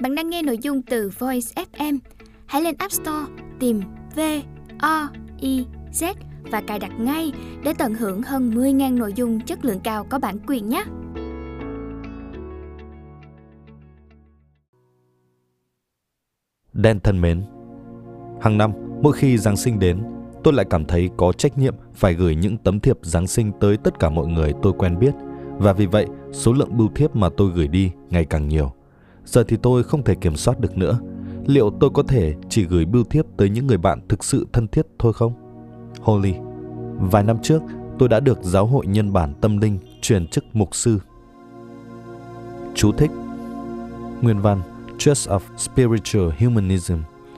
Bạn đang nghe nội dung từ Voice FM. Hãy lên App Store tìm V O I Z và cài đặt ngay để tận hưởng hơn 10.000 nội dung chất lượng cao có bản quyền nhé. Đen thân mến, hàng năm mỗi khi Giáng sinh đến, tôi lại cảm thấy có trách nhiệm phải gửi những tấm thiệp Giáng sinh tới tất cả mọi người tôi quen biết và vì vậy số lượng bưu thiếp mà tôi gửi đi ngày càng nhiều. Giờ thì tôi không thể kiểm soát được nữa. Liệu tôi có thể chỉ gửi bưu thiếp tới những người bạn thực sự thân thiết thôi không? Holy Vài năm trước, tôi đã được giáo hội nhân bản tâm linh truyền chức mục sư. Chú thích Nguyên văn Church of Spiritual Humanism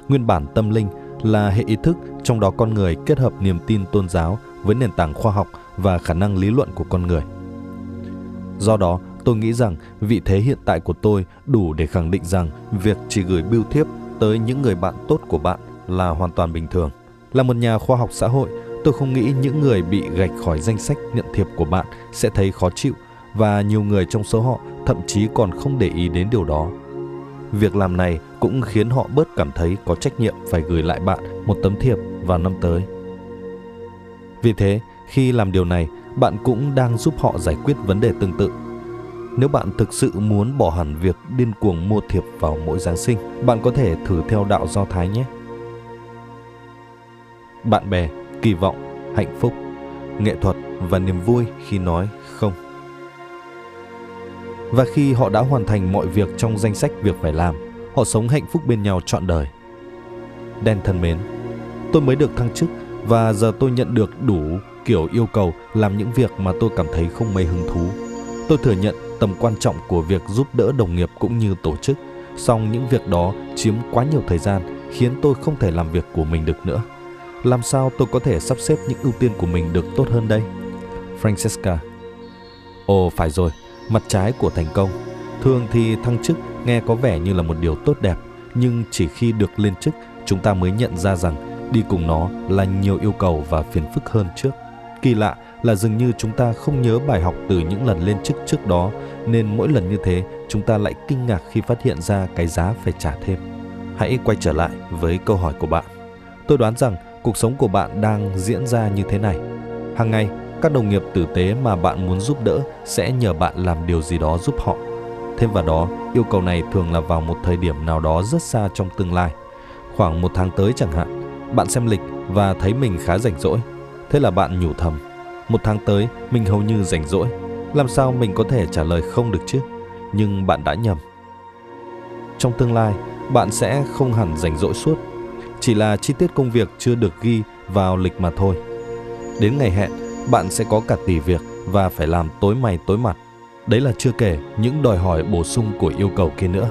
Nguyên bản tâm linh là hệ ý thức trong đó con người kết hợp niềm tin tôn giáo với nền tảng khoa học và khả năng lý luận của con người. Do đó, tôi nghĩ rằng vị thế hiện tại của tôi đủ để khẳng định rằng việc chỉ gửi bưu thiếp tới những người bạn tốt của bạn là hoàn toàn bình thường. Là một nhà khoa học xã hội, tôi không nghĩ những người bị gạch khỏi danh sách nhận thiệp của bạn sẽ thấy khó chịu và nhiều người trong số họ thậm chí còn không để ý đến điều đó. Việc làm này cũng khiến họ bớt cảm thấy có trách nhiệm phải gửi lại bạn một tấm thiệp vào năm tới. Vì thế, khi làm điều này, bạn cũng đang giúp họ giải quyết vấn đề tương tự. Nếu bạn thực sự muốn bỏ hẳn việc điên cuồng mua thiệp vào mỗi Giáng sinh, bạn có thể thử theo đạo Do Thái nhé. Bạn bè, kỳ vọng, hạnh phúc, nghệ thuật và niềm vui khi nói không. Và khi họ đã hoàn thành mọi việc trong danh sách việc phải làm, họ sống hạnh phúc bên nhau trọn đời. Đen thân mến, tôi mới được thăng chức và giờ tôi nhận được đủ kiểu yêu cầu làm những việc mà tôi cảm thấy không mấy hứng thú. Tôi thừa nhận tầm quan trọng của việc giúp đỡ đồng nghiệp cũng như tổ chức, song những việc đó chiếm quá nhiều thời gian khiến tôi không thể làm việc của mình được nữa. Làm sao tôi có thể sắp xếp những ưu tiên của mình được tốt hơn đây? Francesca Ồ phải rồi, mặt trái của thành công. Thường thì thăng chức nghe có vẻ như là một điều tốt đẹp, nhưng chỉ khi được lên chức chúng ta mới nhận ra rằng đi cùng nó là nhiều yêu cầu và phiền phức hơn trước. Kỳ lạ là dường như chúng ta không nhớ bài học từ những lần lên chức trước đó, nên mỗi lần như thế chúng ta lại kinh ngạc khi phát hiện ra cái giá phải trả thêm. Hãy quay trở lại với câu hỏi của bạn. Tôi đoán rằng cuộc sống của bạn đang diễn ra như thế này. Hàng ngày, các đồng nghiệp tử tế mà bạn muốn giúp đỡ sẽ nhờ bạn làm điều gì đó giúp họ. Thêm vào đó, yêu cầu này thường là vào một thời điểm nào đó rất xa trong tương lai. Khoảng một tháng tới chẳng hạn, bạn xem lịch và thấy mình khá rảnh rỗi. Thế là bạn nhủ thầm, một tháng tới mình hầu như rảnh rỗi. Làm sao mình có thể trả lời không được chứ? Nhưng bạn đã nhầm. Trong tương lai, bạn sẽ không hẳn rảnh rỗi suốt. Chỉ là chi tiết công việc chưa được ghi vào lịch mà thôi. Đến ngày hẹn, bạn sẽ có cả tỷ việc và phải làm tối mày tối mặt. Đấy là chưa kể những đòi hỏi bổ sung của yêu cầu kia nữa.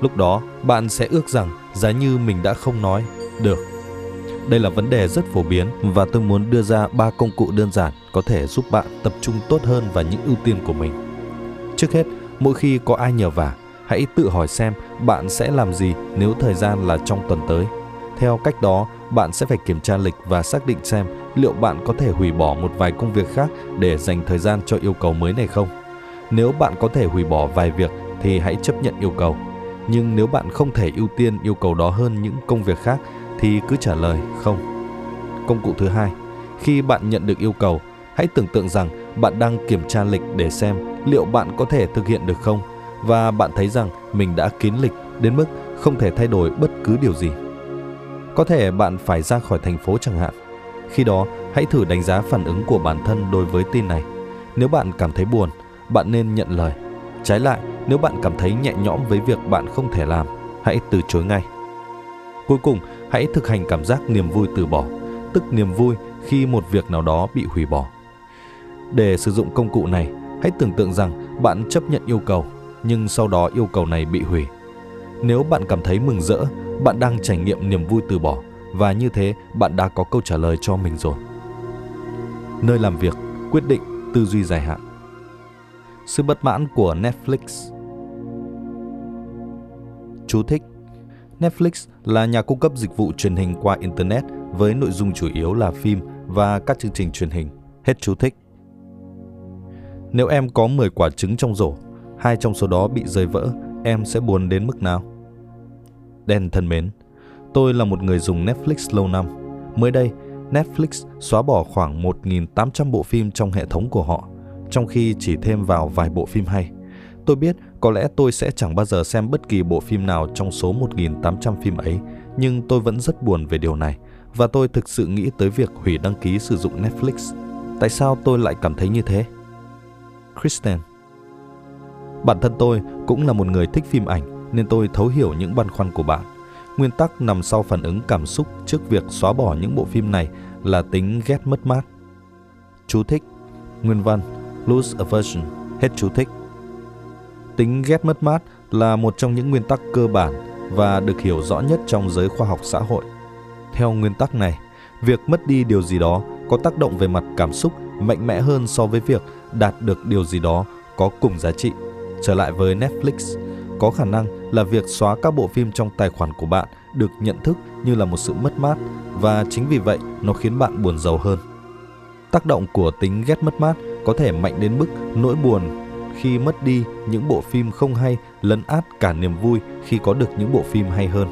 Lúc đó, bạn sẽ ước rằng giá như mình đã không nói, được. Đây là vấn đề rất phổ biến và tôi muốn đưa ra ba công cụ đơn giản có thể giúp bạn tập trung tốt hơn vào những ưu tiên của mình. Trước hết, mỗi khi có ai nhờ vả, hãy tự hỏi xem bạn sẽ làm gì nếu thời gian là trong tuần tới. Theo cách đó, bạn sẽ phải kiểm tra lịch và xác định xem liệu bạn có thể hủy bỏ một vài công việc khác để dành thời gian cho yêu cầu mới này không. Nếu bạn có thể hủy bỏ vài việc thì hãy chấp nhận yêu cầu. Nhưng nếu bạn không thể ưu tiên yêu cầu đó hơn những công việc khác thì cứ trả lời không. Công cụ thứ hai, khi bạn nhận được yêu cầu, hãy tưởng tượng rằng bạn đang kiểm tra lịch để xem liệu bạn có thể thực hiện được không và bạn thấy rằng mình đã kín lịch đến mức không thể thay đổi bất cứ điều gì. Có thể bạn phải ra khỏi thành phố chẳng hạn. Khi đó, hãy thử đánh giá phản ứng của bản thân đối với tin này. Nếu bạn cảm thấy buồn, bạn nên nhận lời. Trái lại, nếu bạn cảm thấy nhẹ nhõm với việc bạn không thể làm, hãy từ chối ngay. Cuối cùng, hãy thực hành cảm giác niềm vui từ bỏ, tức niềm vui khi một việc nào đó bị hủy bỏ. Để sử dụng công cụ này, hãy tưởng tượng rằng bạn chấp nhận yêu cầu, nhưng sau đó yêu cầu này bị hủy. Nếu bạn cảm thấy mừng rỡ, bạn đang trải nghiệm niềm vui từ bỏ và như thế bạn đã có câu trả lời cho mình rồi. Nơi làm việc, quyết định, tư duy dài hạn. Sự bất mãn của Netflix Chú thích Netflix là nhà cung cấp dịch vụ truyền hình qua Internet với nội dung chủ yếu là phim và các chương trình truyền hình. Hết chú thích. Nếu em có 10 quả trứng trong rổ, hai trong số đó bị rơi vỡ, em sẽ buồn đến mức nào? Đen thân mến, tôi là một người dùng Netflix lâu năm. Mới đây, Netflix xóa bỏ khoảng 1.800 bộ phim trong hệ thống của họ, trong khi chỉ thêm vào vài bộ phim hay. Tôi biết có lẽ tôi sẽ chẳng bao giờ xem bất kỳ bộ phim nào trong số 1.800 phim ấy, nhưng tôi vẫn rất buồn về điều này và tôi thực sự nghĩ tới việc hủy đăng ký sử dụng Netflix. Tại sao tôi lại cảm thấy như thế? Kristen Bản thân tôi cũng là một người thích phim ảnh nên tôi thấu hiểu những băn khoăn của bạn. Nguyên tắc nằm sau phản ứng cảm xúc trước việc xóa bỏ những bộ phim này là tính ghét mất mát. Chú thích Nguyên văn Lose aversion Hết chú thích Tính ghét mất mát là một trong những nguyên tắc cơ bản và được hiểu rõ nhất trong giới khoa học xã hội. Theo nguyên tắc này, việc mất đi điều gì đó có tác động về mặt cảm xúc mạnh mẽ hơn so với việc đạt được điều gì đó có cùng giá trị. Trở lại với Netflix, có khả năng là việc xóa các bộ phim trong tài khoản của bạn được nhận thức như là một sự mất mát và chính vì vậy nó khiến bạn buồn giàu hơn. Tác động của tính ghét mất mát có thể mạnh đến mức nỗi buồn khi mất đi những bộ phim không hay lấn át cả niềm vui khi có được những bộ phim hay hơn.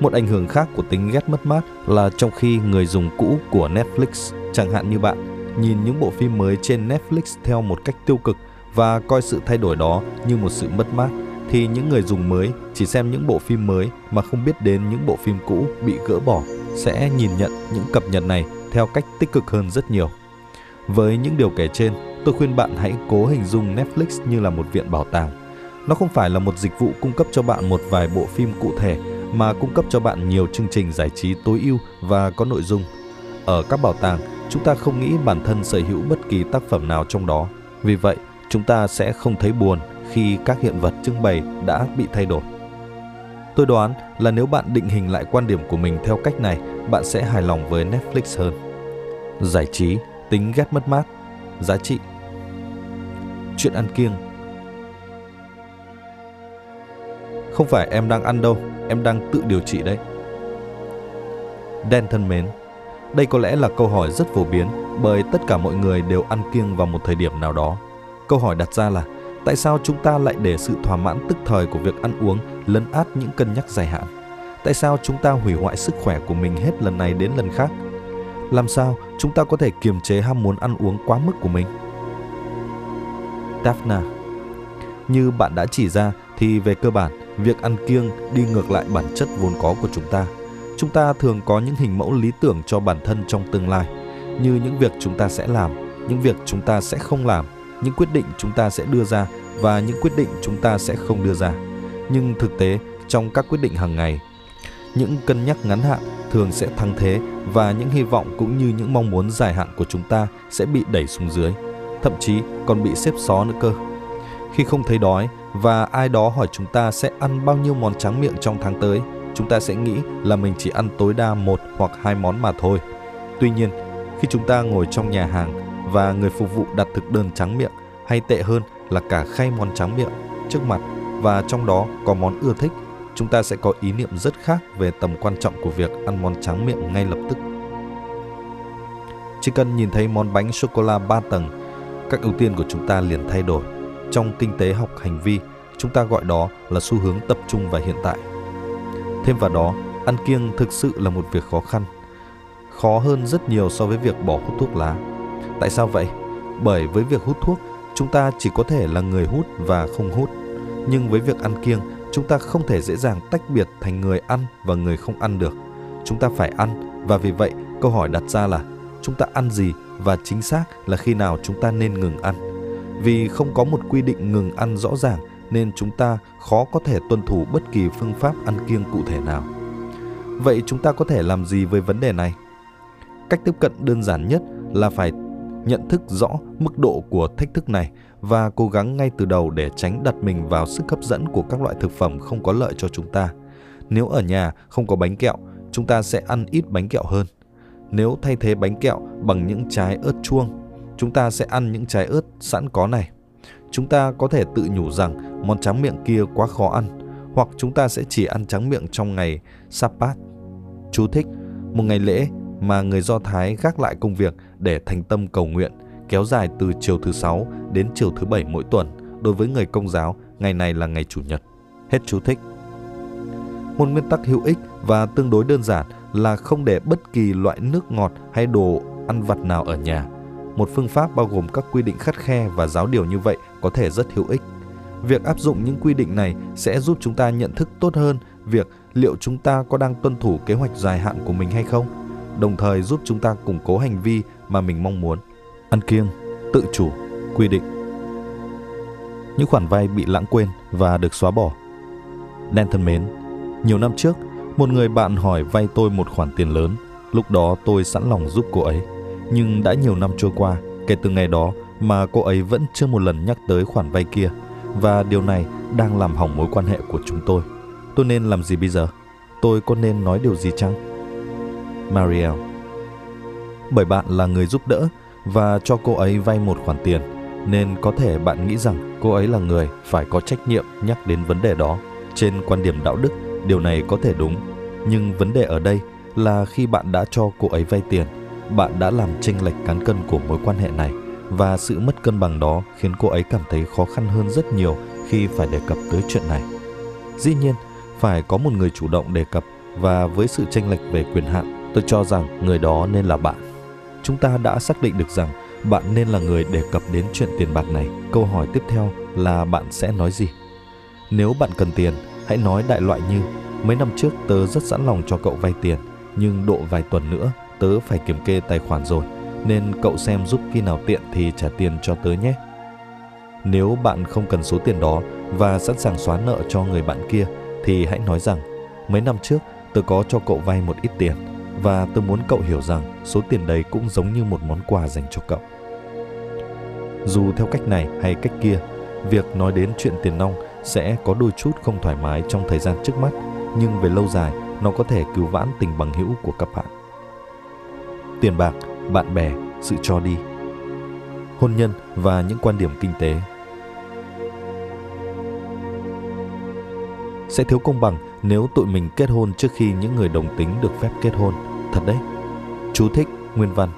Một ảnh hưởng khác của tính ghét mất mát là trong khi người dùng cũ của Netflix, chẳng hạn như bạn, nhìn những bộ phim mới trên Netflix theo một cách tiêu cực và coi sự thay đổi đó như một sự mất mát, thì những người dùng mới chỉ xem những bộ phim mới mà không biết đến những bộ phim cũ bị gỡ bỏ sẽ nhìn nhận những cập nhật này theo cách tích cực hơn rất nhiều. Với những điều kể trên, tôi khuyên bạn hãy cố hình dung Netflix như là một viện bảo tàng. Nó không phải là một dịch vụ cung cấp cho bạn một vài bộ phim cụ thể mà cung cấp cho bạn nhiều chương trình giải trí tối ưu và có nội dung. Ở các bảo tàng, chúng ta không nghĩ bản thân sở hữu bất kỳ tác phẩm nào trong đó. Vì vậy, chúng ta sẽ không thấy buồn khi các hiện vật trưng bày đã bị thay đổi. Tôi đoán là nếu bạn định hình lại quan điểm của mình theo cách này, bạn sẽ hài lòng với Netflix hơn. Giải trí, tính ghét mất mát, giá trị. Chuyện ăn kiêng Không phải em đang ăn đâu, em đang tự điều trị đấy. đen thân mến, đây có lẽ là câu hỏi rất phổ biến bởi tất cả mọi người đều ăn kiêng vào một thời điểm nào đó. Câu hỏi đặt ra là tại sao chúng ta lại để sự thỏa mãn tức thời của việc ăn uống lấn át những cân nhắc dài hạn? Tại sao chúng ta hủy hoại sức khỏe của mình hết lần này đến lần khác? Làm sao chúng ta có thể kiềm chế ham muốn ăn uống quá mức của mình? Daphna Như bạn đã chỉ ra thì về cơ bản, việc ăn kiêng đi ngược lại bản chất vốn có của chúng ta. Chúng ta thường có những hình mẫu lý tưởng cho bản thân trong tương lai, như những việc chúng ta sẽ làm, những việc chúng ta sẽ không làm, những quyết định chúng ta sẽ đưa ra và những quyết định chúng ta sẽ không đưa ra. Nhưng thực tế, trong các quyết định hàng ngày, những cân nhắc ngắn hạn thường sẽ thắng thế và những hy vọng cũng như những mong muốn dài hạn của chúng ta sẽ bị đẩy xuống dưới, thậm chí còn bị xếp xó nữa cơ. Khi không thấy đói và ai đó hỏi chúng ta sẽ ăn bao nhiêu món tráng miệng trong tháng tới, chúng ta sẽ nghĩ là mình chỉ ăn tối đa một hoặc hai món mà thôi. Tuy nhiên, khi chúng ta ngồi trong nhà hàng và người phục vụ đặt thực đơn tráng miệng hay tệ hơn là cả khay món tráng miệng trước mặt và trong đó có món ưa thích, chúng ta sẽ có ý niệm rất khác về tầm quan trọng của việc ăn món tráng miệng ngay lập tức. Chỉ cần nhìn thấy món bánh sô cô la 3 tầng, các ưu tiên của chúng ta liền thay đổi trong kinh tế học hành vi, chúng ta gọi đó là xu hướng tập trung vào hiện tại. Thêm vào đó, ăn kiêng thực sự là một việc khó khăn, khó hơn rất nhiều so với việc bỏ hút thuốc lá. Tại sao vậy? Bởi với việc hút thuốc, chúng ta chỉ có thể là người hút và không hút. Nhưng với việc ăn kiêng, chúng ta không thể dễ dàng tách biệt thành người ăn và người không ăn được. Chúng ta phải ăn và vì vậy câu hỏi đặt ra là chúng ta ăn gì và chính xác là khi nào chúng ta nên ngừng ăn. Vì không có một quy định ngừng ăn rõ ràng nên chúng ta khó có thể tuân thủ bất kỳ phương pháp ăn kiêng cụ thể nào. Vậy chúng ta có thể làm gì với vấn đề này? Cách tiếp cận đơn giản nhất là phải nhận thức rõ mức độ của thách thức này và cố gắng ngay từ đầu để tránh đặt mình vào sức hấp dẫn của các loại thực phẩm không có lợi cho chúng ta. Nếu ở nhà không có bánh kẹo, chúng ta sẽ ăn ít bánh kẹo hơn. Nếu thay thế bánh kẹo bằng những trái ớt chuông chúng ta sẽ ăn những trái ớt sẵn có này. Chúng ta có thể tự nhủ rằng món tráng miệng kia quá khó ăn, hoặc chúng ta sẽ chỉ ăn tráng miệng trong ngày Sabbat. Chú thích, một ngày lễ mà người Do Thái gác lại công việc để thành tâm cầu nguyện, kéo dài từ chiều thứ sáu đến chiều thứ bảy mỗi tuần. Đối với người công giáo, ngày này là ngày Chủ nhật. Hết chú thích. Một nguyên tắc hữu ích và tương đối đơn giản là không để bất kỳ loại nước ngọt hay đồ ăn vặt nào ở nhà. Một phương pháp bao gồm các quy định khắt khe và giáo điều như vậy có thể rất hữu ích. Việc áp dụng những quy định này sẽ giúp chúng ta nhận thức tốt hơn việc liệu chúng ta có đang tuân thủ kế hoạch dài hạn của mình hay không, đồng thời giúp chúng ta củng cố hành vi mà mình mong muốn. Ăn kiêng, tự chủ, quy định. Những khoản vay bị lãng quên và được xóa bỏ. Đen thân mến, nhiều năm trước, một người bạn hỏi vay tôi một khoản tiền lớn. Lúc đó tôi sẵn lòng giúp cô ấy. Nhưng đã nhiều năm trôi qua, kể từ ngày đó mà cô ấy vẫn chưa một lần nhắc tới khoản vay kia. Và điều này đang làm hỏng mối quan hệ của chúng tôi. Tôi nên làm gì bây giờ? Tôi có nên nói điều gì chăng? Mariel Bởi bạn là người giúp đỡ và cho cô ấy vay một khoản tiền, nên có thể bạn nghĩ rằng cô ấy là người phải có trách nhiệm nhắc đến vấn đề đó. Trên quan điểm đạo đức, điều này có thể đúng, nhưng vấn đề ở đây là khi bạn đã cho cô ấy vay tiền, bạn đã làm chênh lệch cán cân của mối quan hệ này và sự mất cân bằng đó khiến cô ấy cảm thấy khó khăn hơn rất nhiều khi phải đề cập tới chuyện này. Dĩ nhiên, phải có một người chủ động đề cập và với sự tranh lệch về quyền hạn, tôi cho rằng người đó nên là bạn. Chúng ta đã xác định được rằng bạn nên là người đề cập đến chuyện tiền bạc này. Câu hỏi tiếp theo là bạn sẽ nói gì? Nếu bạn cần tiền, hãy nói đại loại như mấy năm trước tớ rất sẵn lòng cho cậu vay tiền, nhưng độ vài tuần nữa tớ phải kiểm kê tài khoản rồi, nên cậu xem giúp khi nào tiện thì trả tiền cho tớ nhé. Nếu bạn không cần số tiền đó và sẵn sàng xóa nợ cho người bạn kia thì hãy nói rằng mấy năm trước tớ có cho cậu vay một ít tiền và tôi muốn cậu hiểu rằng số tiền đấy cũng giống như một món quà dành cho cậu. Dù theo cách này hay cách kia, việc nói đến chuyện tiền nong sẽ có đôi chút không thoải mái trong thời gian trước mắt, nhưng về lâu dài nó có thể cứu vãn tình bằng hữu của các bạn. Tiền bạc, bạn bè, sự cho đi. Hôn nhân và những quan điểm kinh tế sẽ thiếu công bằng nếu tụi mình kết hôn trước khi những người đồng tính được phép kết hôn. Thật đấy. Chú thích nguyên văn.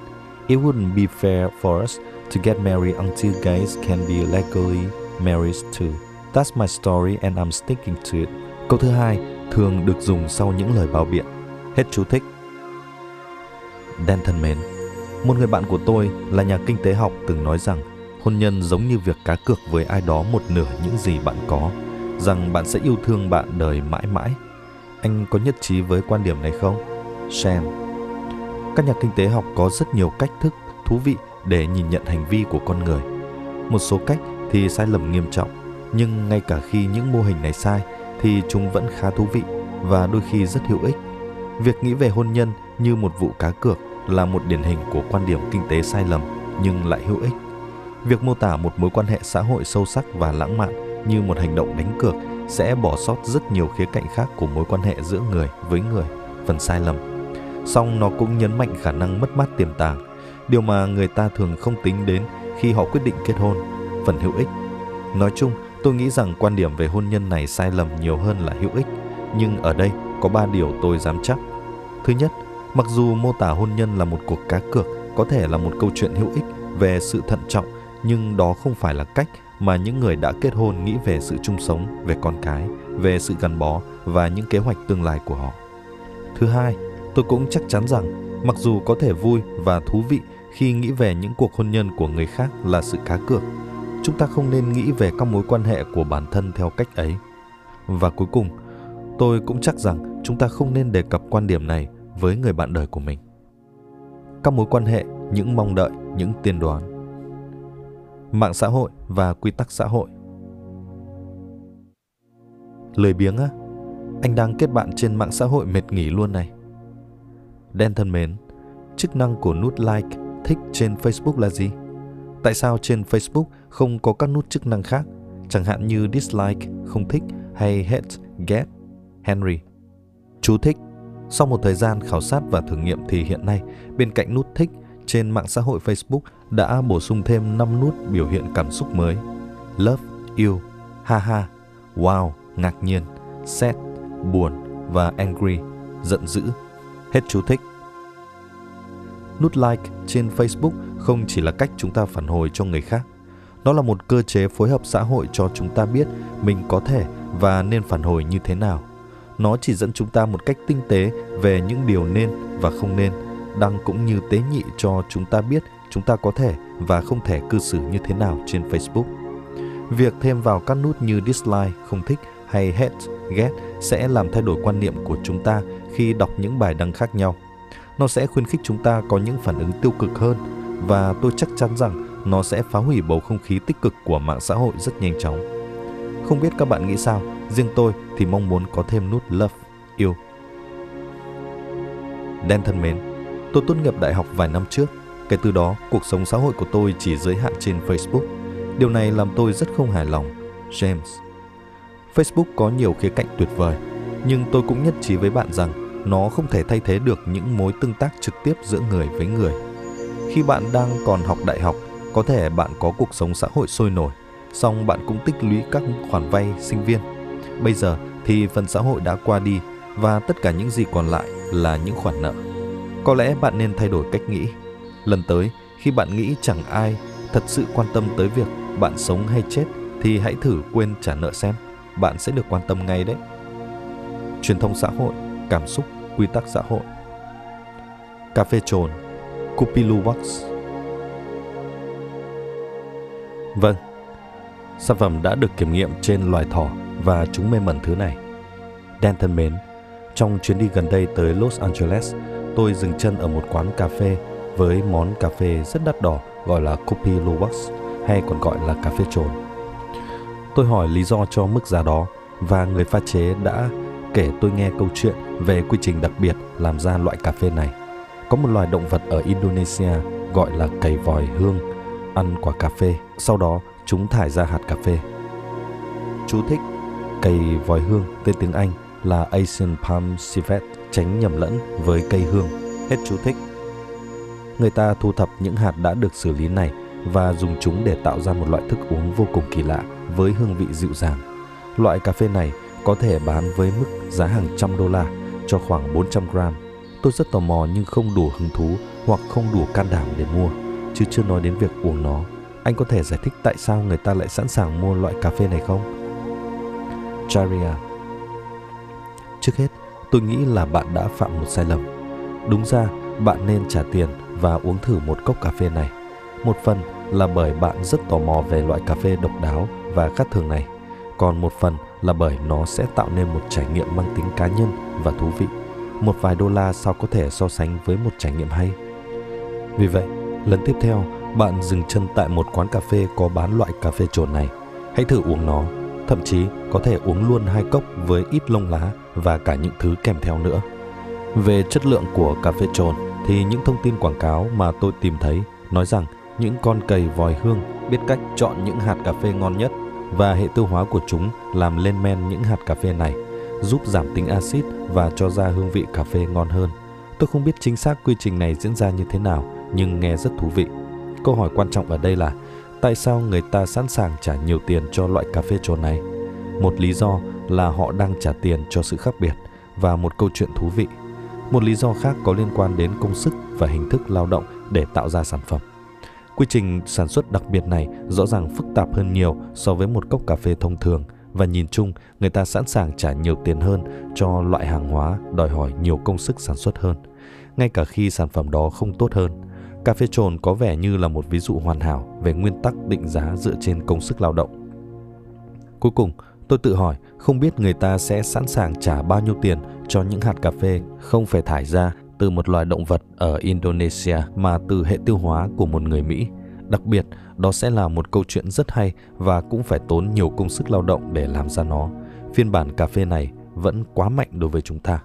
It wouldn't be fair for us to get married until guys can be legally married too. That's my story and I'm sticking to it. Câu thứ hai thường được dùng sau những lời báo biện. Hết chú thích. Dan thân mến, một người bạn của tôi là nhà kinh tế học từng nói rằng hôn nhân giống như việc cá cược với ai đó một nửa những gì bạn có rằng bạn sẽ yêu thương bạn đời mãi mãi. Anh có nhất trí với quan điểm này không? Sam Các nhà kinh tế học có rất nhiều cách thức thú vị để nhìn nhận hành vi của con người. Một số cách thì sai lầm nghiêm trọng, nhưng ngay cả khi những mô hình này sai thì chúng vẫn khá thú vị và đôi khi rất hữu ích. Việc nghĩ về hôn nhân như một vụ cá cược là một điển hình của quan điểm kinh tế sai lầm nhưng lại hữu ích. Việc mô tả một mối quan hệ xã hội sâu sắc và lãng mạn như một hành động đánh cược sẽ bỏ sót rất nhiều khía cạnh khác của mối quan hệ giữa người với người, phần sai lầm. Song nó cũng nhấn mạnh khả năng mất mát tiềm tàng, điều mà người ta thường không tính đến khi họ quyết định kết hôn, phần hữu ích. Nói chung, tôi nghĩ rằng quan điểm về hôn nhân này sai lầm nhiều hơn là hữu ích, nhưng ở đây có ba điều tôi dám chắc. Thứ nhất, mặc dù mô tả hôn nhân là một cuộc cá cược, có thể là một câu chuyện hữu ích về sự thận trọng, nhưng đó không phải là cách mà những người đã kết hôn nghĩ về sự chung sống, về con cái, về sự gắn bó và những kế hoạch tương lai của họ. Thứ hai, tôi cũng chắc chắn rằng mặc dù có thể vui và thú vị khi nghĩ về những cuộc hôn nhân của người khác là sự cá cược, chúng ta không nên nghĩ về các mối quan hệ của bản thân theo cách ấy. Và cuối cùng, tôi cũng chắc rằng chúng ta không nên đề cập quan điểm này với người bạn đời của mình. Các mối quan hệ, những mong đợi, những tiên đoán mạng xã hội và quy tắc xã hội. Lười biếng á, anh đang kết bạn trên mạng xã hội mệt nghỉ luôn này. Đen thân mến, chức năng của nút like, thích trên Facebook là gì? Tại sao trên Facebook không có các nút chức năng khác, chẳng hạn như dislike, không thích hay hate, get, Henry? Chú thích sau một thời gian khảo sát và thử nghiệm thì hiện nay, bên cạnh nút thích trên mạng xã hội Facebook đã bổ sung thêm 5 nút biểu hiện cảm xúc mới. Love, yêu, haha, wow, ngạc nhiên, sad, buồn và angry, giận dữ. Hết chú thích. Nút like trên Facebook không chỉ là cách chúng ta phản hồi cho người khác. Nó là một cơ chế phối hợp xã hội cho chúng ta biết mình có thể và nên phản hồi như thế nào. Nó chỉ dẫn chúng ta một cách tinh tế về những điều nên và không nên, đăng cũng như tế nhị cho chúng ta biết chúng ta có thể và không thể cư xử như thế nào trên Facebook. Việc thêm vào các nút như dislike, không thích hay hate, ghét sẽ làm thay đổi quan niệm của chúng ta khi đọc những bài đăng khác nhau. Nó sẽ khuyến khích chúng ta có những phản ứng tiêu cực hơn và tôi chắc chắn rằng nó sẽ phá hủy bầu không khí tích cực của mạng xã hội rất nhanh chóng. Không biết các bạn nghĩ sao, riêng tôi thì mong muốn có thêm nút love, yêu. Đen thân mến, tôi tốt nghiệp đại học vài năm trước. Kể từ đó, cuộc sống xã hội của tôi chỉ giới hạn trên Facebook. Điều này làm tôi rất không hài lòng. James Facebook có nhiều khía cạnh tuyệt vời, nhưng tôi cũng nhất trí với bạn rằng nó không thể thay thế được những mối tương tác trực tiếp giữa người với người. Khi bạn đang còn học đại học, có thể bạn có cuộc sống xã hội sôi nổi, song bạn cũng tích lũy các khoản vay sinh viên. Bây giờ thì phần xã hội đã qua đi và tất cả những gì còn lại là những khoản nợ. Có lẽ bạn nên thay đổi cách nghĩ. Lần tới, khi bạn nghĩ chẳng ai thật sự quan tâm tới việc bạn sống hay chết thì hãy thử quên trả nợ xem, bạn sẽ được quan tâm ngay đấy. Truyền thông xã hội, cảm xúc, quy tắc xã hội. Cà phê trồn, Cupilu Box. Vâng, sản phẩm đã được kiểm nghiệm trên loài thỏ và chúng mê mẩn thứ này. đen thân mến, trong chuyến đi gần đây tới Los Angeles, tôi dừng chân ở một quán cà phê với món cà phê rất đắt đỏ gọi là Kopi Luwak hay còn gọi là cà phê trồn. Tôi hỏi lý do cho mức giá đó và người pha chế đã kể tôi nghe câu chuyện về quy trình đặc biệt làm ra loại cà phê này. Có một loài động vật ở Indonesia gọi là cầy vòi hương ăn quả cà phê, sau đó chúng thải ra hạt cà phê. Chú thích Cây vòi hương tên tiếng Anh là Asian Palm Civet tránh nhầm lẫn với cây hương. Hết chú thích. Người ta thu thập những hạt đã được xử lý này và dùng chúng để tạo ra một loại thức uống vô cùng kỳ lạ với hương vị dịu dàng. Loại cà phê này có thể bán với mức giá hàng trăm đô la cho khoảng 400 gram. Tôi rất tò mò nhưng không đủ hứng thú hoặc không đủ can đảm để mua, chứ chưa nói đến việc uống nó. Anh có thể giải thích tại sao người ta lại sẵn sàng mua loại cà phê này không? Charia Trước hết, tôi nghĩ là bạn đã phạm một sai lầm. Đúng ra, bạn nên trả tiền và uống thử một cốc cà phê này. Một phần là bởi bạn rất tò mò về loại cà phê độc đáo và khác thường này. Còn một phần là bởi nó sẽ tạo nên một trải nghiệm mang tính cá nhân và thú vị. Một vài đô la sao có thể so sánh với một trải nghiệm hay. Vì vậy, lần tiếp theo, bạn dừng chân tại một quán cà phê có bán loại cà phê trộn này. Hãy thử uống nó, thậm chí có thể uống luôn hai cốc với ít lông lá và cả những thứ kèm theo nữa. Về chất lượng của cà phê trộn, thì những thông tin quảng cáo mà tôi tìm thấy nói rằng những con cầy vòi hương biết cách chọn những hạt cà phê ngon nhất và hệ tiêu hóa của chúng làm lên men những hạt cà phê này, giúp giảm tính axit và cho ra hương vị cà phê ngon hơn. Tôi không biết chính xác quy trình này diễn ra như thế nào, nhưng nghe rất thú vị. Câu hỏi quan trọng ở đây là tại sao người ta sẵn sàng trả nhiều tiền cho loại cà phê trồn này? Một lý do là họ đang trả tiền cho sự khác biệt và một câu chuyện thú vị. Một lý do khác có liên quan đến công sức và hình thức lao động để tạo ra sản phẩm. Quy trình sản xuất đặc biệt này rõ ràng phức tạp hơn nhiều so với một cốc cà phê thông thường và nhìn chung người ta sẵn sàng trả nhiều tiền hơn cho loại hàng hóa đòi hỏi nhiều công sức sản xuất hơn, ngay cả khi sản phẩm đó không tốt hơn. Cà phê trồn có vẻ như là một ví dụ hoàn hảo về nguyên tắc định giá dựa trên công sức lao động. Cuối cùng, tôi tự hỏi không biết người ta sẽ sẵn sàng trả bao nhiêu tiền cho những hạt cà phê không phải thải ra từ một loài động vật ở Indonesia mà từ hệ tiêu hóa của một người Mỹ. Đặc biệt, đó sẽ là một câu chuyện rất hay và cũng phải tốn nhiều công sức lao động để làm ra nó. Phiên bản cà phê này vẫn quá mạnh đối với chúng ta.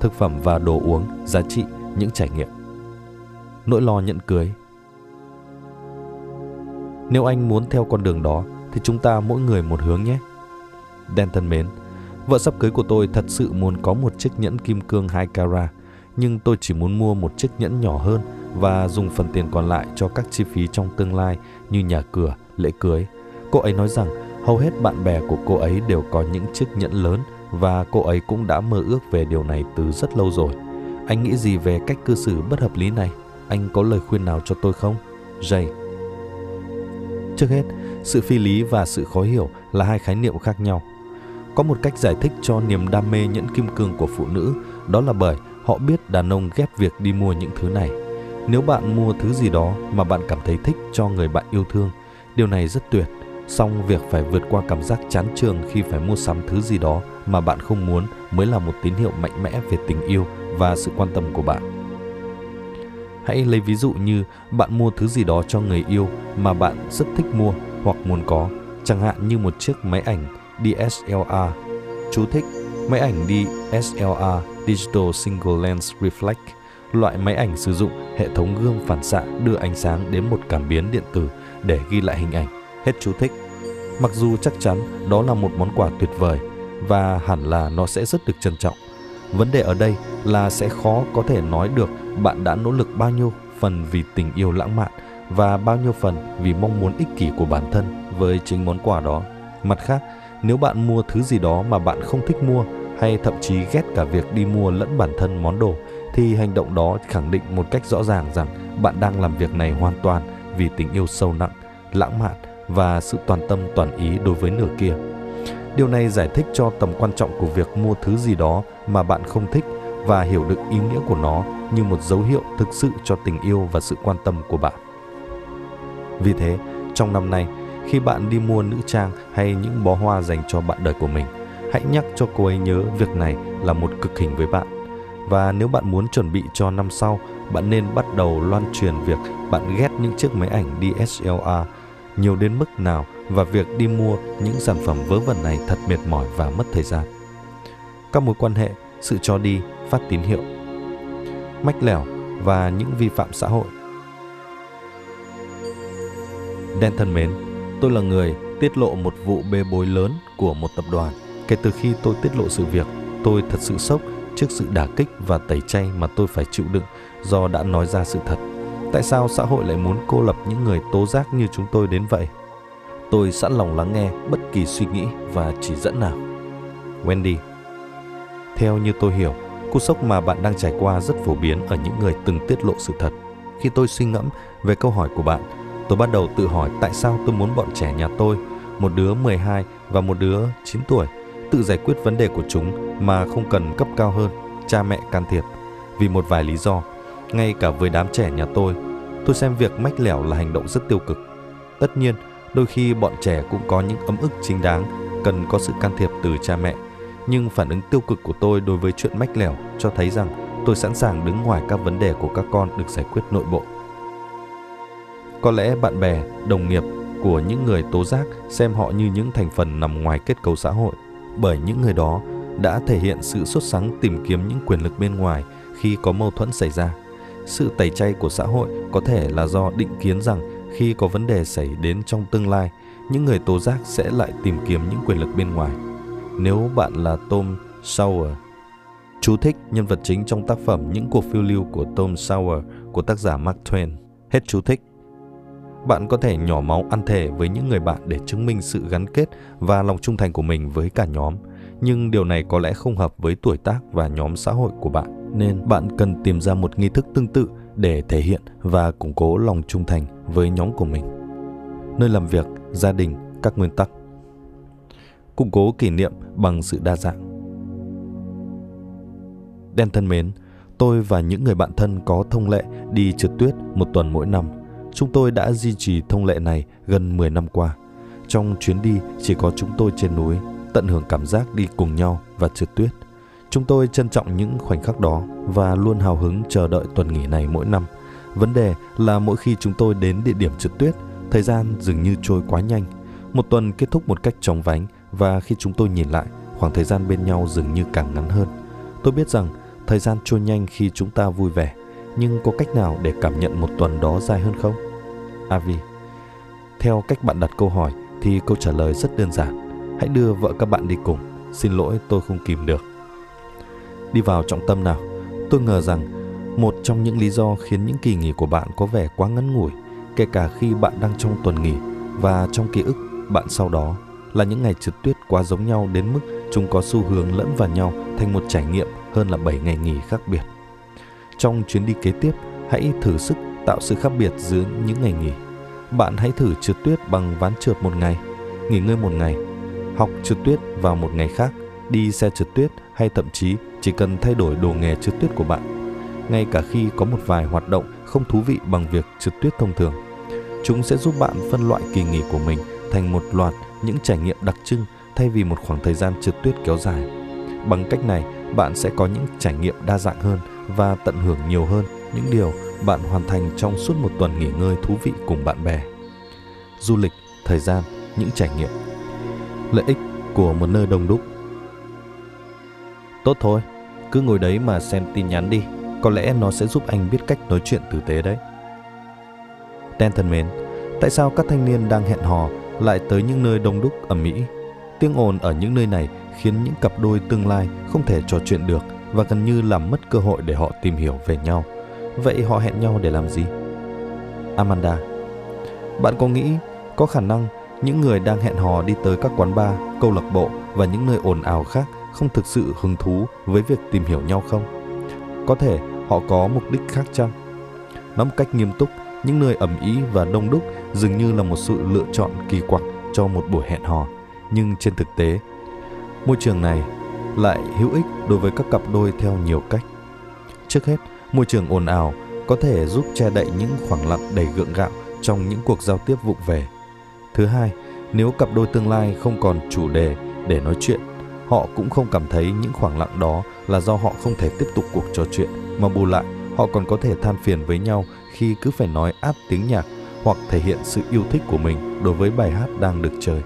Thực phẩm và đồ uống, giá trị, những trải nghiệm. Nỗi lo nhận cưới Nếu anh muốn theo con đường đó thì chúng ta mỗi người một hướng nhé. Đen thân mến, vợ sắp cưới của tôi thật sự muốn có một chiếc nhẫn kim cương 2 carat nhưng tôi chỉ muốn mua một chiếc nhẫn nhỏ hơn và dùng phần tiền còn lại cho các chi phí trong tương lai như nhà cửa, lễ cưới. Cô ấy nói rằng hầu hết bạn bè của cô ấy đều có những chiếc nhẫn lớn và cô ấy cũng đã mơ ước về điều này từ rất lâu rồi. Anh nghĩ gì về cách cư xử bất hợp lý này? Anh có lời khuyên nào cho tôi không? Jay Trước hết, sự phi lý và sự khó hiểu là hai khái niệm khác nhau. Có một cách giải thích cho niềm đam mê nhẫn kim cương của phụ nữ, đó là bởi họ biết đàn ông ghét việc đi mua những thứ này. Nếu bạn mua thứ gì đó mà bạn cảm thấy thích cho người bạn yêu thương, điều này rất tuyệt. Song việc phải vượt qua cảm giác chán trường khi phải mua sắm thứ gì đó mà bạn không muốn mới là một tín hiệu mạnh mẽ về tình yêu và sự quan tâm của bạn. Hãy lấy ví dụ như bạn mua thứ gì đó cho người yêu mà bạn rất thích mua hoặc muốn có, chẳng hạn như một chiếc máy ảnh DSLR. Chú thích: Máy ảnh DSLR Digital Single Lens Reflex, loại máy ảnh sử dụng hệ thống gương phản xạ đưa ánh sáng đến một cảm biến điện tử để ghi lại hình ảnh. Hết chú thích. Mặc dù chắc chắn đó là một món quà tuyệt vời và hẳn là nó sẽ rất được trân trọng. Vấn đề ở đây là sẽ khó có thể nói được bạn đã nỗ lực bao nhiêu phần vì tình yêu lãng mạn và bao nhiêu phần vì mong muốn ích kỷ của bản thân với chính món quà đó. Mặt khác, nếu bạn mua thứ gì đó mà bạn không thích mua hay thậm chí ghét cả việc đi mua lẫn bản thân món đồ thì hành động đó khẳng định một cách rõ ràng rằng bạn đang làm việc này hoàn toàn vì tình yêu sâu nặng, lãng mạn và sự toàn tâm toàn ý đối với nửa kia. Điều này giải thích cho tầm quan trọng của việc mua thứ gì đó mà bạn không thích và hiểu được ý nghĩa của nó như một dấu hiệu thực sự cho tình yêu và sự quan tâm của bạn. Vì thế, trong năm nay, khi bạn đi mua nữ trang hay những bó hoa dành cho bạn đời của mình, hãy nhắc cho cô ấy nhớ việc này là một cực hình với bạn. Và nếu bạn muốn chuẩn bị cho năm sau, bạn nên bắt đầu loan truyền việc bạn ghét những chiếc máy ảnh DSLR nhiều đến mức nào và việc đi mua những sản phẩm vớ vẩn này thật mệt mỏi và mất thời gian. Các mối quan hệ, sự cho đi, phát tín hiệu, mách lẻo và những vi phạm xã hội. Đen thân mến, tôi là người tiết lộ một vụ bê bối lớn của một tập đoàn. Kể từ khi tôi tiết lộ sự việc, tôi thật sự sốc trước sự đả kích và tẩy chay mà tôi phải chịu đựng do đã nói ra sự thật. Tại sao xã hội lại muốn cô lập những người tố giác như chúng tôi đến vậy? Tôi sẵn lòng lắng nghe bất kỳ suy nghĩ và chỉ dẫn nào. Wendy Theo như tôi hiểu, cú sốc mà bạn đang trải qua rất phổ biến ở những người từng tiết lộ sự thật. Khi tôi suy ngẫm về câu hỏi của bạn, tôi bắt đầu tự hỏi tại sao tôi muốn bọn trẻ nhà tôi, một đứa 12 và một đứa 9 tuổi, tự giải quyết vấn đề của chúng mà không cần cấp cao hơn, cha mẹ can thiệp. Vì một vài lý do, ngay cả với đám trẻ nhà tôi, tôi xem việc mách lẻo là hành động rất tiêu cực. Tất nhiên, đôi khi bọn trẻ cũng có những ấm ức chính đáng, cần có sự can thiệp từ cha mẹ. Nhưng phản ứng tiêu cực của tôi đối với chuyện mách lẻo cho thấy rằng tôi sẵn sàng đứng ngoài các vấn đề của các con được giải quyết nội bộ. Có lẽ bạn bè, đồng nghiệp của những người tố giác xem họ như những thành phần nằm ngoài kết cấu xã hội, bởi những người đó đã thể hiện sự xuất sáng tìm kiếm những quyền lực bên ngoài khi có mâu thuẫn xảy ra sự tẩy chay của xã hội có thể là do định kiến rằng khi có vấn đề xảy đến trong tương lai, những người tố giác sẽ lại tìm kiếm những quyền lực bên ngoài. Nếu bạn là Tom Sawyer, chú thích nhân vật chính trong tác phẩm Những cuộc phiêu lưu của Tom Sawyer của tác giả Mark Twain. Hết chú thích. Bạn có thể nhỏ máu ăn thể với những người bạn để chứng minh sự gắn kết và lòng trung thành của mình với cả nhóm, nhưng điều này có lẽ không hợp với tuổi tác và nhóm xã hội của bạn nên bạn cần tìm ra một nghi thức tương tự để thể hiện và củng cố lòng trung thành với nhóm của mình. Nơi làm việc, gia đình, các nguyên tắc. Củng cố kỷ niệm bằng sự đa dạng. Đen thân mến, tôi và những người bạn thân có thông lệ đi trượt tuyết một tuần mỗi năm. Chúng tôi đã duy trì thông lệ này gần 10 năm qua. Trong chuyến đi chỉ có chúng tôi trên núi, tận hưởng cảm giác đi cùng nhau và trượt tuyết. Chúng tôi trân trọng những khoảnh khắc đó và luôn hào hứng chờ đợi tuần nghỉ này mỗi năm. Vấn đề là mỗi khi chúng tôi đến địa điểm trượt tuyết, thời gian dường như trôi quá nhanh. Một tuần kết thúc một cách chóng vánh và khi chúng tôi nhìn lại, khoảng thời gian bên nhau dường như càng ngắn hơn. Tôi biết rằng thời gian trôi nhanh khi chúng ta vui vẻ, nhưng có cách nào để cảm nhận một tuần đó dài hơn không? Avi Theo cách bạn đặt câu hỏi thì câu trả lời rất đơn giản. Hãy đưa vợ các bạn đi cùng. Xin lỗi tôi không kìm được. Đi vào trọng tâm nào. Tôi ngờ rằng một trong những lý do khiến những kỳ nghỉ của bạn có vẻ quá ngắn ngủi, kể cả khi bạn đang trong tuần nghỉ và trong ký ức bạn sau đó là những ngày trượt tuyết quá giống nhau đến mức chúng có xu hướng lẫn vào nhau thành một trải nghiệm hơn là 7 ngày nghỉ khác biệt. Trong chuyến đi kế tiếp, hãy thử sức tạo sự khác biệt giữa những ngày nghỉ. Bạn hãy thử trượt tuyết bằng ván trượt một ngày, nghỉ ngơi một ngày. học trượt tuyết vào một ngày khác, đi xe trượt tuyết hay thậm chí chỉ cần thay đổi đồ nghề trượt tuyết của bạn. Ngay cả khi có một vài hoạt động không thú vị bằng việc trượt tuyết thông thường, chúng sẽ giúp bạn phân loại kỳ nghỉ của mình thành một loạt những trải nghiệm đặc trưng thay vì một khoảng thời gian trượt tuyết kéo dài. Bằng cách này, bạn sẽ có những trải nghiệm đa dạng hơn và tận hưởng nhiều hơn những điều bạn hoàn thành trong suốt một tuần nghỉ ngơi thú vị cùng bạn bè. Du lịch, thời gian, những trải nghiệm. Lợi ích của một nơi đông đúc. Tốt thôi, cứ ngồi đấy mà xem tin nhắn đi, có lẽ nó sẽ giúp anh biết cách nói chuyện tử tế đấy. Ten thân mến, tại sao các thanh niên đang hẹn hò lại tới những nơi đông đúc ở mỹ? Tiếng ồn ở những nơi này khiến những cặp đôi tương lai không thể trò chuyện được và gần như làm mất cơ hội để họ tìm hiểu về nhau. Vậy họ hẹn nhau để làm gì? Amanda Bạn có nghĩ có khả năng những người đang hẹn hò đi tới các quán bar, câu lạc bộ và những nơi ồn ào khác không thực sự hứng thú với việc tìm hiểu nhau không? Có thể họ có mục đích khác chăng? Nói một cách nghiêm túc, những nơi ẩm ý và đông đúc dường như là một sự lựa chọn kỳ quặc cho một buổi hẹn hò. Nhưng trên thực tế, môi trường này lại hữu ích đối với các cặp đôi theo nhiều cách. Trước hết, môi trường ồn ào có thể giúp che đậy những khoảng lặng đầy gượng gạo trong những cuộc giao tiếp vụng về. Thứ hai, nếu cặp đôi tương lai không còn chủ đề để nói chuyện, họ cũng không cảm thấy những khoảng lặng đó là do họ không thể tiếp tục cuộc trò chuyện, mà bù lại, họ còn có thể than phiền với nhau khi cứ phải nói áp tiếng nhạc hoặc thể hiện sự yêu thích của mình đối với bài hát đang được chơi.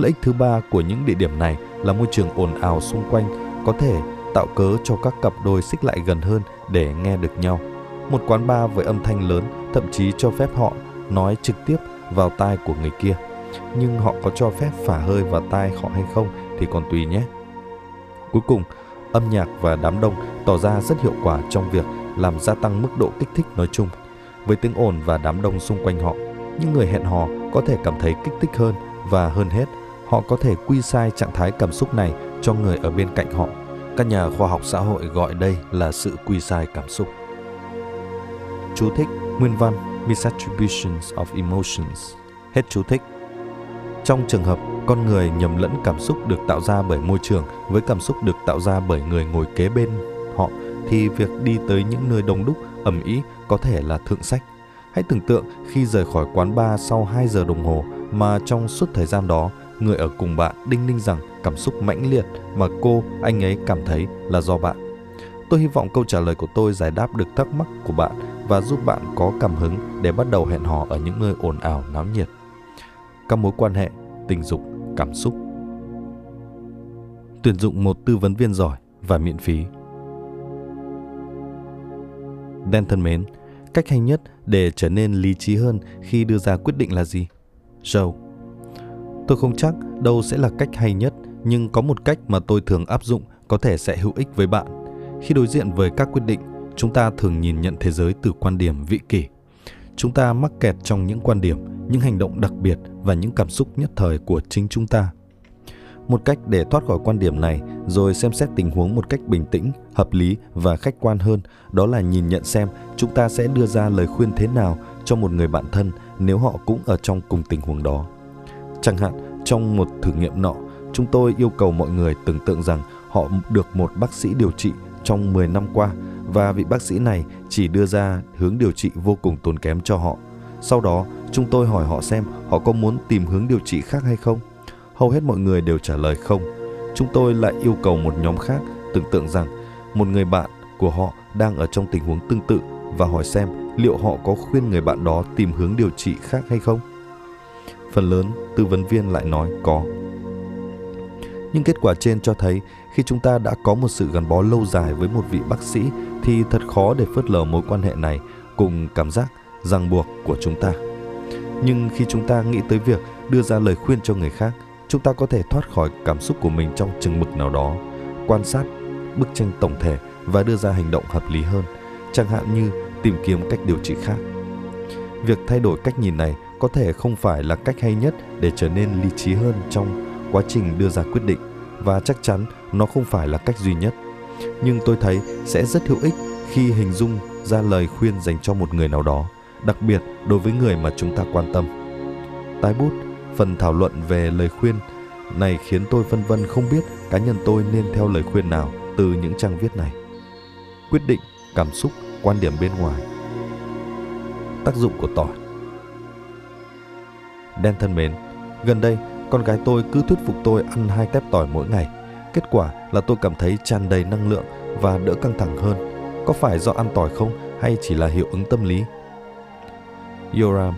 Lợi ích thứ ba của những địa điểm này là môi trường ồn ào xung quanh có thể tạo cớ cho các cặp đôi xích lại gần hơn để nghe được nhau. Một quán bar với âm thanh lớn thậm chí cho phép họ nói trực tiếp vào tai của người kia. Nhưng họ có cho phép phả hơi vào tai họ hay không thì còn tùy nhé. Cuối cùng, âm nhạc và đám đông tỏ ra rất hiệu quả trong việc làm gia tăng mức độ kích thích nói chung. Với tiếng ồn và đám đông xung quanh họ, những người hẹn hò có thể cảm thấy kích thích hơn và hơn hết, họ có thể quy sai trạng thái cảm xúc này cho người ở bên cạnh họ. Các nhà khoa học xã hội gọi đây là sự quy sai cảm xúc. Chú thích Nguyên văn Misattributions of Emotions Hết chú thích Trong trường hợp con người nhầm lẫn cảm xúc được tạo ra bởi môi trường với cảm xúc được tạo ra bởi người ngồi kế bên họ thì việc đi tới những nơi đông đúc, ẩm ý có thể là thượng sách. Hãy tưởng tượng khi rời khỏi quán bar sau 2 giờ đồng hồ mà trong suốt thời gian đó, người ở cùng bạn đinh ninh rằng cảm xúc mãnh liệt mà cô, anh ấy cảm thấy là do bạn. Tôi hy vọng câu trả lời của tôi giải đáp được thắc mắc của bạn và giúp bạn có cảm hứng để bắt đầu hẹn hò ở những nơi ồn ào náo nhiệt. Các mối quan hệ, tình dục, cảm xúc. Tuyển dụng một tư vấn viên giỏi và miễn phí. Dan thân mến, cách hay nhất để trở nên lý trí hơn khi đưa ra quyết định là gì? Joe Tôi không chắc đâu sẽ là cách hay nhất, nhưng có một cách mà tôi thường áp dụng có thể sẽ hữu ích với bạn. Khi đối diện với các quyết định, chúng ta thường nhìn nhận thế giới từ quan điểm vị kỷ. Chúng ta mắc kẹt trong những quan điểm, những hành động đặc biệt và những cảm xúc nhất thời của chính chúng ta. Một cách để thoát khỏi quan điểm này rồi xem xét tình huống một cách bình tĩnh, hợp lý và khách quan hơn, đó là nhìn nhận xem chúng ta sẽ đưa ra lời khuyên thế nào cho một người bạn thân nếu họ cũng ở trong cùng tình huống đó. Chẳng hạn, trong một thử nghiệm nọ, chúng tôi yêu cầu mọi người tưởng tượng rằng họ được một bác sĩ điều trị trong 10 năm qua và vị bác sĩ này chỉ đưa ra hướng điều trị vô cùng tốn kém cho họ. Sau đó, chúng tôi hỏi họ xem họ có muốn tìm hướng điều trị khác hay không. Hầu hết mọi người đều trả lời không. Chúng tôi lại yêu cầu một nhóm khác tưởng tượng rằng một người bạn của họ đang ở trong tình huống tương tự và hỏi xem liệu họ có khuyên người bạn đó tìm hướng điều trị khác hay không. Phần lớn tư vấn viên lại nói có. Nhưng kết quả trên cho thấy khi chúng ta đã có một sự gắn bó lâu dài với một vị bác sĩ thì thật khó để phớt lờ mối quan hệ này cùng cảm giác ràng buộc của chúng ta. Nhưng khi chúng ta nghĩ tới việc đưa ra lời khuyên cho người khác, chúng ta có thể thoát khỏi cảm xúc của mình trong chừng mực nào đó, quan sát bức tranh tổng thể và đưa ra hành động hợp lý hơn, chẳng hạn như tìm kiếm cách điều trị khác. Việc thay đổi cách nhìn này có thể không phải là cách hay nhất để trở nên lý trí hơn trong quá trình đưa ra quyết định và chắc chắn nó không phải là cách duy nhất. Nhưng tôi thấy sẽ rất hữu ích khi hình dung ra lời khuyên dành cho một người nào đó, đặc biệt đối với người mà chúng ta quan tâm. Tái bút, phần thảo luận về lời khuyên này khiến tôi phân vân không biết cá nhân tôi nên theo lời khuyên nào từ những trang viết này. Quyết định, cảm xúc, quan điểm bên ngoài. Tác dụng của tỏi Đen thân mến, gần đây con gái tôi cứ thuyết phục tôi ăn hai tép tỏi mỗi ngày. Kết quả là tôi cảm thấy tràn đầy năng lượng và đỡ căng thẳng hơn. Có phải do ăn tỏi không hay chỉ là hiệu ứng tâm lý? Yoram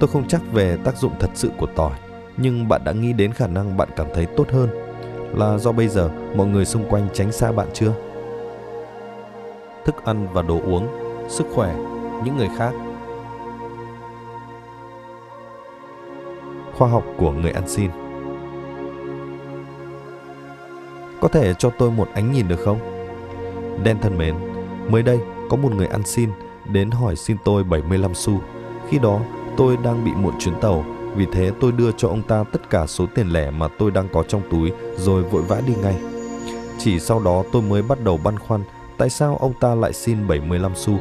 Tôi không chắc về tác dụng thật sự của tỏi, nhưng bạn đã nghĩ đến khả năng bạn cảm thấy tốt hơn là do bây giờ mọi người xung quanh tránh xa bạn chưa? Thức ăn và đồ uống, sức khỏe, những người khác. Khoa học của người ăn xin Có thể cho tôi một ánh nhìn được không? Đen thân mến, mới đây có một người ăn xin đến hỏi xin tôi 75 xu. Khi đó tôi đang bị muộn chuyến tàu, vì thế tôi đưa cho ông ta tất cả số tiền lẻ mà tôi đang có trong túi rồi vội vã đi ngay. Chỉ sau đó tôi mới bắt đầu băn khoăn tại sao ông ta lại xin 75 xu.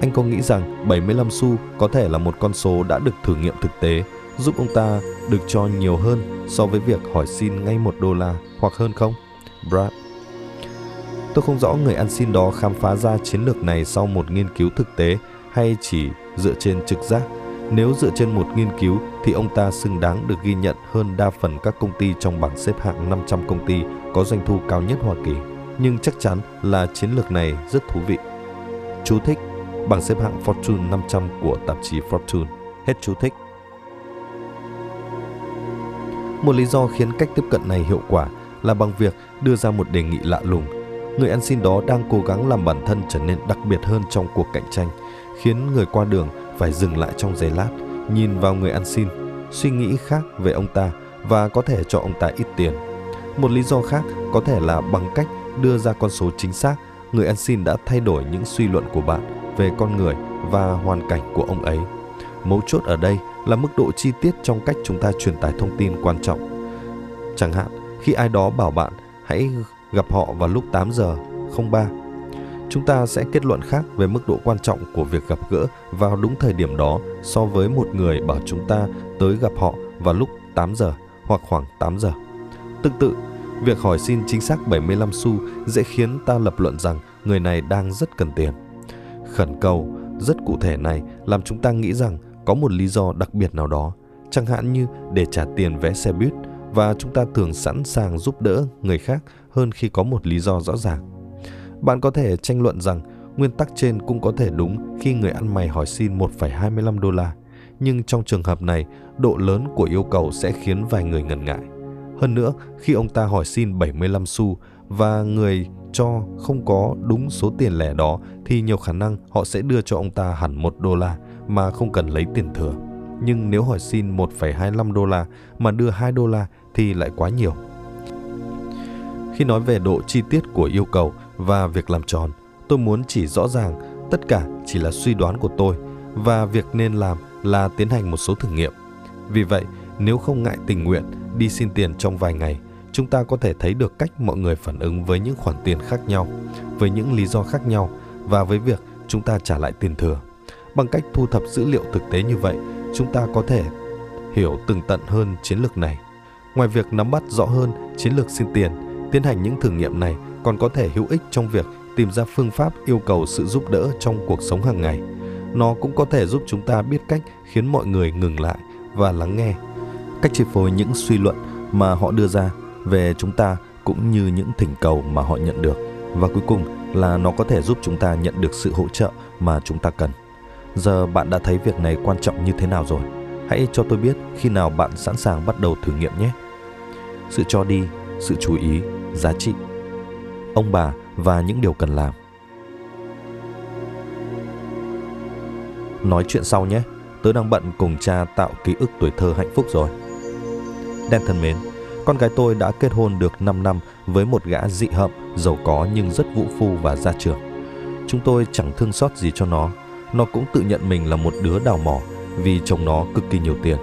Anh có nghĩ rằng 75 xu có thể là một con số đã được thử nghiệm thực tế giúp ông ta được cho nhiều hơn so với việc hỏi xin ngay một đô la hoặc hơn không? Brad Tôi không rõ người ăn xin đó khám phá ra chiến lược này sau một nghiên cứu thực tế hay chỉ dựa trên trực giác. Nếu dựa trên một nghiên cứu thì ông ta xứng đáng được ghi nhận hơn đa phần các công ty trong bảng xếp hạng 500 công ty có doanh thu cao nhất Hoa Kỳ. Nhưng chắc chắn là chiến lược này rất thú vị. Chú thích, bảng xếp hạng Fortune 500 của tạp chí Fortune. Hết chú thích. Một lý do khiến cách tiếp cận này hiệu quả là bằng việc đưa ra một đề nghị lạ lùng người ăn xin đó đang cố gắng làm bản thân trở nên đặc biệt hơn trong cuộc cạnh tranh, khiến người qua đường phải dừng lại trong giây lát, nhìn vào người ăn xin, suy nghĩ khác về ông ta và có thể cho ông ta ít tiền. Một lý do khác có thể là bằng cách đưa ra con số chính xác, người ăn xin đã thay đổi những suy luận của bạn về con người và hoàn cảnh của ông ấy. Mấu chốt ở đây là mức độ chi tiết trong cách chúng ta truyền tải thông tin quan trọng. Chẳng hạn, khi ai đó bảo bạn hãy gặp họ vào lúc 8 giờ 03. Chúng ta sẽ kết luận khác về mức độ quan trọng của việc gặp gỡ vào đúng thời điểm đó so với một người bảo chúng ta tới gặp họ vào lúc 8 giờ hoặc khoảng 8 giờ. Tương tự, việc hỏi xin chính xác 75 xu dễ khiến ta lập luận rằng người này đang rất cần tiền. Khẩn cầu rất cụ thể này làm chúng ta nghĩ rằng có một lý do đặc biệt nào đó, chẳng hạn như để trả tiền vé xe buýt và chúng ta thường sẵn sàng giúp đỡ người khác hơn khi có một lý do rõ ràng. Bạn có thể tranh luận rằng nguyên tắc trên cũng có thể đúng khi người ăn mày hỏi xin 1,25 đô la, nhưng trong trường hợp này, độ lớn của yêu cầu sẽ khiến vài người ngần ngại. Hơn nữa, khi ông ta hỏi xin 75 xu và người cho không có đúng số tiền lẻ đó thì nhiều khả năng họ sẽ đưa cho ông ta hẳn 1 đô la mà không cần lấy tiền thừa. Nhưng nếu hỏi xin 1,25 đô la mà đưa 2 đô la thì lại quá nhiều. Khi nói về độ chi tiết của yêu cầu và việc làm tròn, tôi muốn chỉ rõ ràng tất cả chỉ là suy đoán của tôi và việc nên làm là tiến hành một số thử nghiệm. Vì vậy, nếu không ngại tình nguyện đi xin tiền trong vài ngày, chúng ta có thể thấy được cách mọi người phản ứng với những khoản tiền khác nhau, với những lý do khác nhau và với việc chúng ta trả lại tiền thừa. Bằng cách thu thập dữ liệu thực tế như vậy, chúng ta có thể hiểu từng tận hơn chiến lược này. Ngoài việc nắm bắt rõ hơn chiến lược xin tiền, Tiến hành những thử nghiệm này còn có thể hữu ích trong việc tìm ra phương pháp yêu cầu sự giúp đỡ trong cuộc sống hàng ngày. Nó cũng có thể giúp chúng ta biết cách khiến mọi người ngừng lại và lắng nghe. Cách chi phối những suy luận mà họ đưa ra về chúng ta cũng như những thỉnh cầu mà họ nhận được. Và cuối cùng là nó có thể giúp chúng ta nhận được sự hỗ trợ mà chúng ta cần. Giờ bạn đã thấy việc này quan trọng như thế nào rồi? Hãy cho tôi biết khi nào bạn sẵn sàng bắt đầu thử nghiệm nhé. Sự cho đi, sự chú ý giá trị. Ông bà và những điều cần làm. Nói chuyện sau nhé. Tớ đang bận cùng cha tạo ký ức tuổi thơ hạnh phúc rồi. Đen thân mến con gái tôi đã kết hôn được 5 năm với một gã dị hợm giàu có nhưng rất vũ phu và gia trưởng. Chúng tôi chẳng thương xót gì cho nó nó cũng tự nhận mình là một đứa đào mỏ vì chồng nó cực kỳ nhiều tiền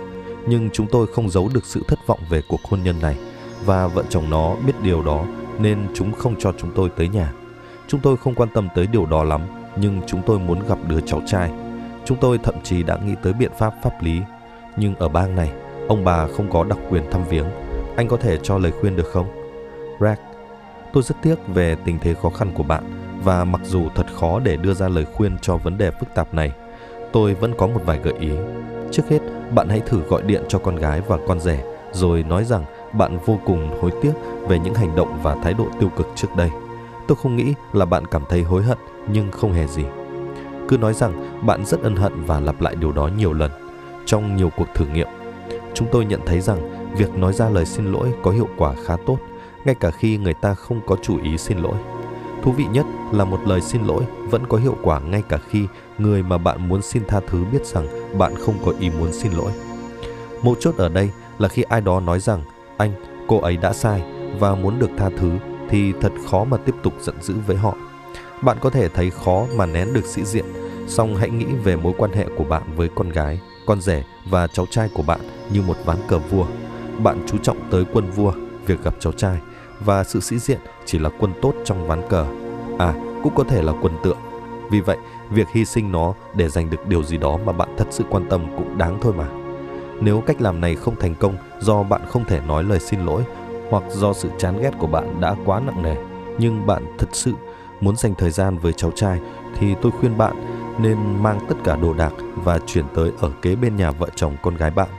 nhưng chúng tôi không giấu được sự thất vọng về cuộc hôn nhân này và vợ chồng nó biết điều đó nên chúng không cho chúng tôi tới nhà. Chúng tôi không quan tâm tới điều đó lắm, nhưng chúng tôi muốn gặp đứa cháu trai. Chúng tôi thậm chí đã nghĩ tới biện pháp pháp lý, nhưng ở bang này, ông bà không có đặc quyền thăm viếng. Anh có thể cho lời khuyên được không? Rack, tôi rất tiếc về tình thế khó khăn của bạn và mặc dù thật khó để đưa ra lời khuyên cho vấn đề phức tạp này, tôi vẫn có một vài gợi ý. Trước hết, bạn hãy thử gọi điện cho con gái và con rể rồi nói rằng bạn vô cùng hối tiếc về những hành động và thái độ tiêu cực trước đây. Tôi không nghĩ là bạn cảm thấy hối hận nhưng không hề gì. Cứ nói rằng bạn rất ân hận và lặp lại điều đó nhiều lần. Trong nhiều cuộc thử nghiệm, chúng tôi nhận thấy rằng việc nói ra lời xin lỗi có hiệu quả khá tốt, ngay cả khi người ta không có chủ ý xin lỗi. Thú vị nhất là một lời xin lỗi vẫn có hiệu quả ngay cả khi người mà bạn muốn xin tha thứ biết rằng bạn không có ý muốn xin lỗi. Mấu chốt ở đây là khi ai đó nói rằng anh, cô ấy đã sai và muốn được tha thứ thì thật khó mà tiếp tục giận dữ với họ. Bạn có thể thấy khó mà nén được sĩ diện, song hãy nghĩ về mối quan hệ của bạn với con gái, con rể và cháu trai của bạn như một ván cờ vua. Bạn chú trọng tới quân vua, việc gặp cháu trai và sự sĩ diện chỉ là quân tốt trong ván cờ. À, cũng có thể là quân tượng. Vì vậy, việc hy sinh nó để giành được điều gì đó mà bạn thật sự quan tâm cũng đáng thôi mà. Nếu cách làm này không thành công do bạn không thể nói lời xin lỗi hoặc do sự chán ghét của bạn đã quá nặng nề, nhưng bạn thật sự muốn dành thời gian với cháu trai thì tôi khuyên bạn nên mang tất cả đồ đạc và chuyển tới ở kế bên nhà vợ chồng con gái bạn.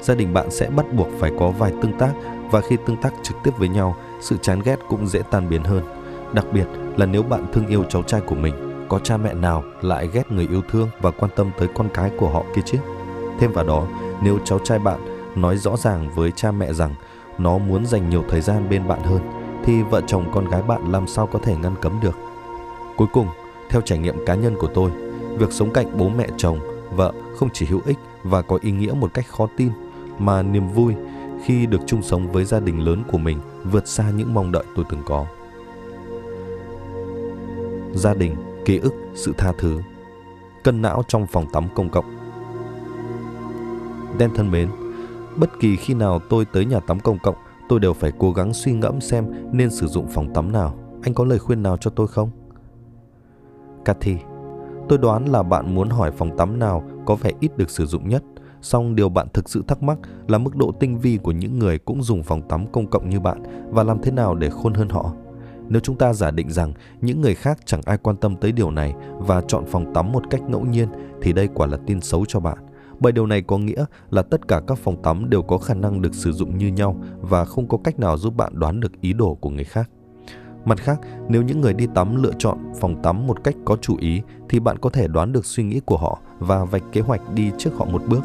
Gia đình bạn sẽ bắt buộc phải có vài tương tác và khi tương tác trực tiếp với nhau, sự chán ghét cũng dễ tan biến hơn. Đặc biệt là nếu bạn thương yêu cháu trai của mình, có cha mẹ nào lại ghét người yêu thương và quan tâm tới con cái của họ kia chứ? Thêm vào đó, nếu cháu trai bạn nói rõ ràng với cha mẹ rằng nó muốn dành nhiều thời gian bên bạn hơn, thì vợ chồng con gái bạn làm sao có thể ngăn cấm được? Cuối cùng, theo trải nghiệm cá nhân của tôi, việc sống cạnh bố mẹ chồng, vợ không chỉ hữu ích và có ý nghĩa một cách khó tin, mà niềm vui khi được chung sống với gia đình lớn của mình vượt xa những mong đợi tôi từng có. Gia đình, ký ức, sự tha thứ Cân não trong phòng tắm công cộng Đen thân mến, bất kỳ khi nào tôi tới nhà tắm công cộng, tôi đều phải cố gắng suy ngẫm xem nên sử dụng phòng tắm nào. Anh có lời khuyên nào cho tôi không? Cathy, tôi đoán là bạn muốn hỏi phòng tắm nào có vẻ ít được sử dụng nhất. Song điều bạn thực sự thắc mắc là mức độ tinh vi của những người cũng dùng phòng tắm công cộng như bạn và làm thế nào để khôn hơn họ. Nếu chúng ta giả định rằng những người khác chẳng ai quan tâm tới điều này và chọn phòng tắm một cách ngẫu nhiên thì đây quả là tin xấu cho bạn. Bởi điều này có nghĩa là tất cả các phòng tắm đều có khả năng được sử dụng như nhau và không có cách nào giúp bạn đoán được ý đồ của người khác. Mặt khác, nếu những người đi tắm lựa chọn phòng tắm một cách có chủ ý thì bạn có thể đoán được suy nghĩ của họ và vạch kế hoạch đi trước họ một bước.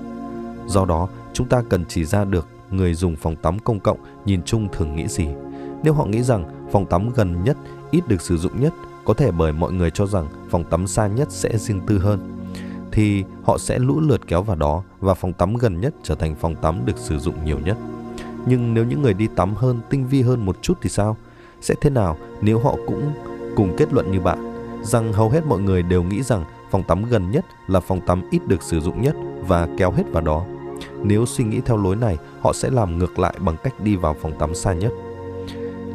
Do đó, chúng ta cần chỉ ra được người dùng phòng tắm công cộng nhìn chung thường nghĩ gì. Nếu họ nghĩ rằng phòng tắm gần nhất ít được sử dụng nhất, có thể bởi mọi người cho rằng phòng tắm xa nhất sẽ riêng tư hơn thì họ sẽ lũ lượt kéo vào đó và phòng tắm gần nhất trở thành phòng tắm được sử dụng nhiều nhất. Nhưng nếu những người đi tắm hơn tinh vi hơn một chút thì sao? Sẽ thế nào nếu họ cũng cùng kết luận như bạn rằng hầu hết mọi người đều nghĩ rằng phòng tắm gần nhất là phòng tắm ít được sử dụng nhất và kéo hết vào đó. Nếu suy nghĩ theo lối này, họ sẽ làm ngược lại bằng cách đi vào phòng tắm xa nhất.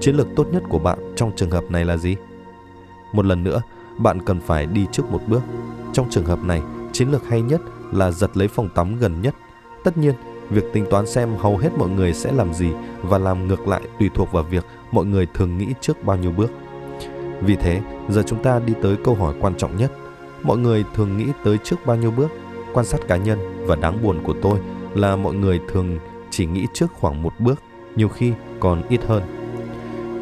Chiến lược tốt nhất của bạn trong trường hợp này là gì? Một lần nữa, bạn cần phải đi trước một bước. Trong trường hợp này, chiến lược hay nhất là giật lấy phòng tắm gần nhất. Tất nhiên, việc tính toán xem hầu hết mọi người sẽ làm gì và làm ngược lại tùy thuộc vào việc mọi người thường nghĩ trước bao nhiêu bước. Vì thế, giờ chúng ta đi tới câu hỏi quan trọng nhất. Mọi người thường nghĩ tới trước bao nhiêu bước? Quan sát cá nhân và đáng buồn của tôi là mọi người thường chỉ nghĩ trước khoảng một bước, nhiều khi còn ít hơn.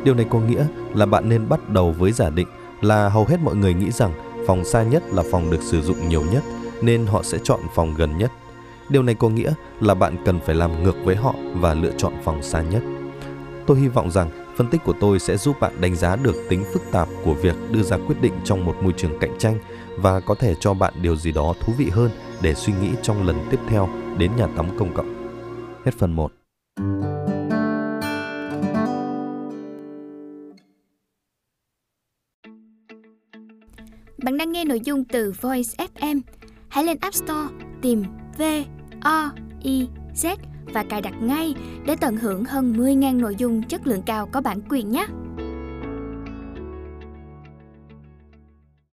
Điều này có nghĩa là bạn nên bắt đầu với giả định là hầu hết mọi người nghĩ rằng phòng xa nhất là phòng được sử dụng nhiều nhất nên họ sẽ chọn phòng gần nhất. Điều này có nghĩa là bạn cần phải làm ngược với họ và lựa chọn phòng xa nhất. Tôi hy vọng rằng phân tích của tôi sẽ giúp bạn đánh giá được tính phức tạp của việc đưa ra quyết định trong một môi trường cạnh tranh và có thể cho bạn điều gì đó thú vị hơn để suy nghĩ trong lần tiếp theo đến nhà tắm công cộng. Hết phần 1. Bạn đang nghe nội dung từ Voice FM. Hãy lên App Store, tìm V O I Z và cài đặt ngay để tận hưởng hơn 10.000 nội dung chất lượng cao có bản quyền nhé.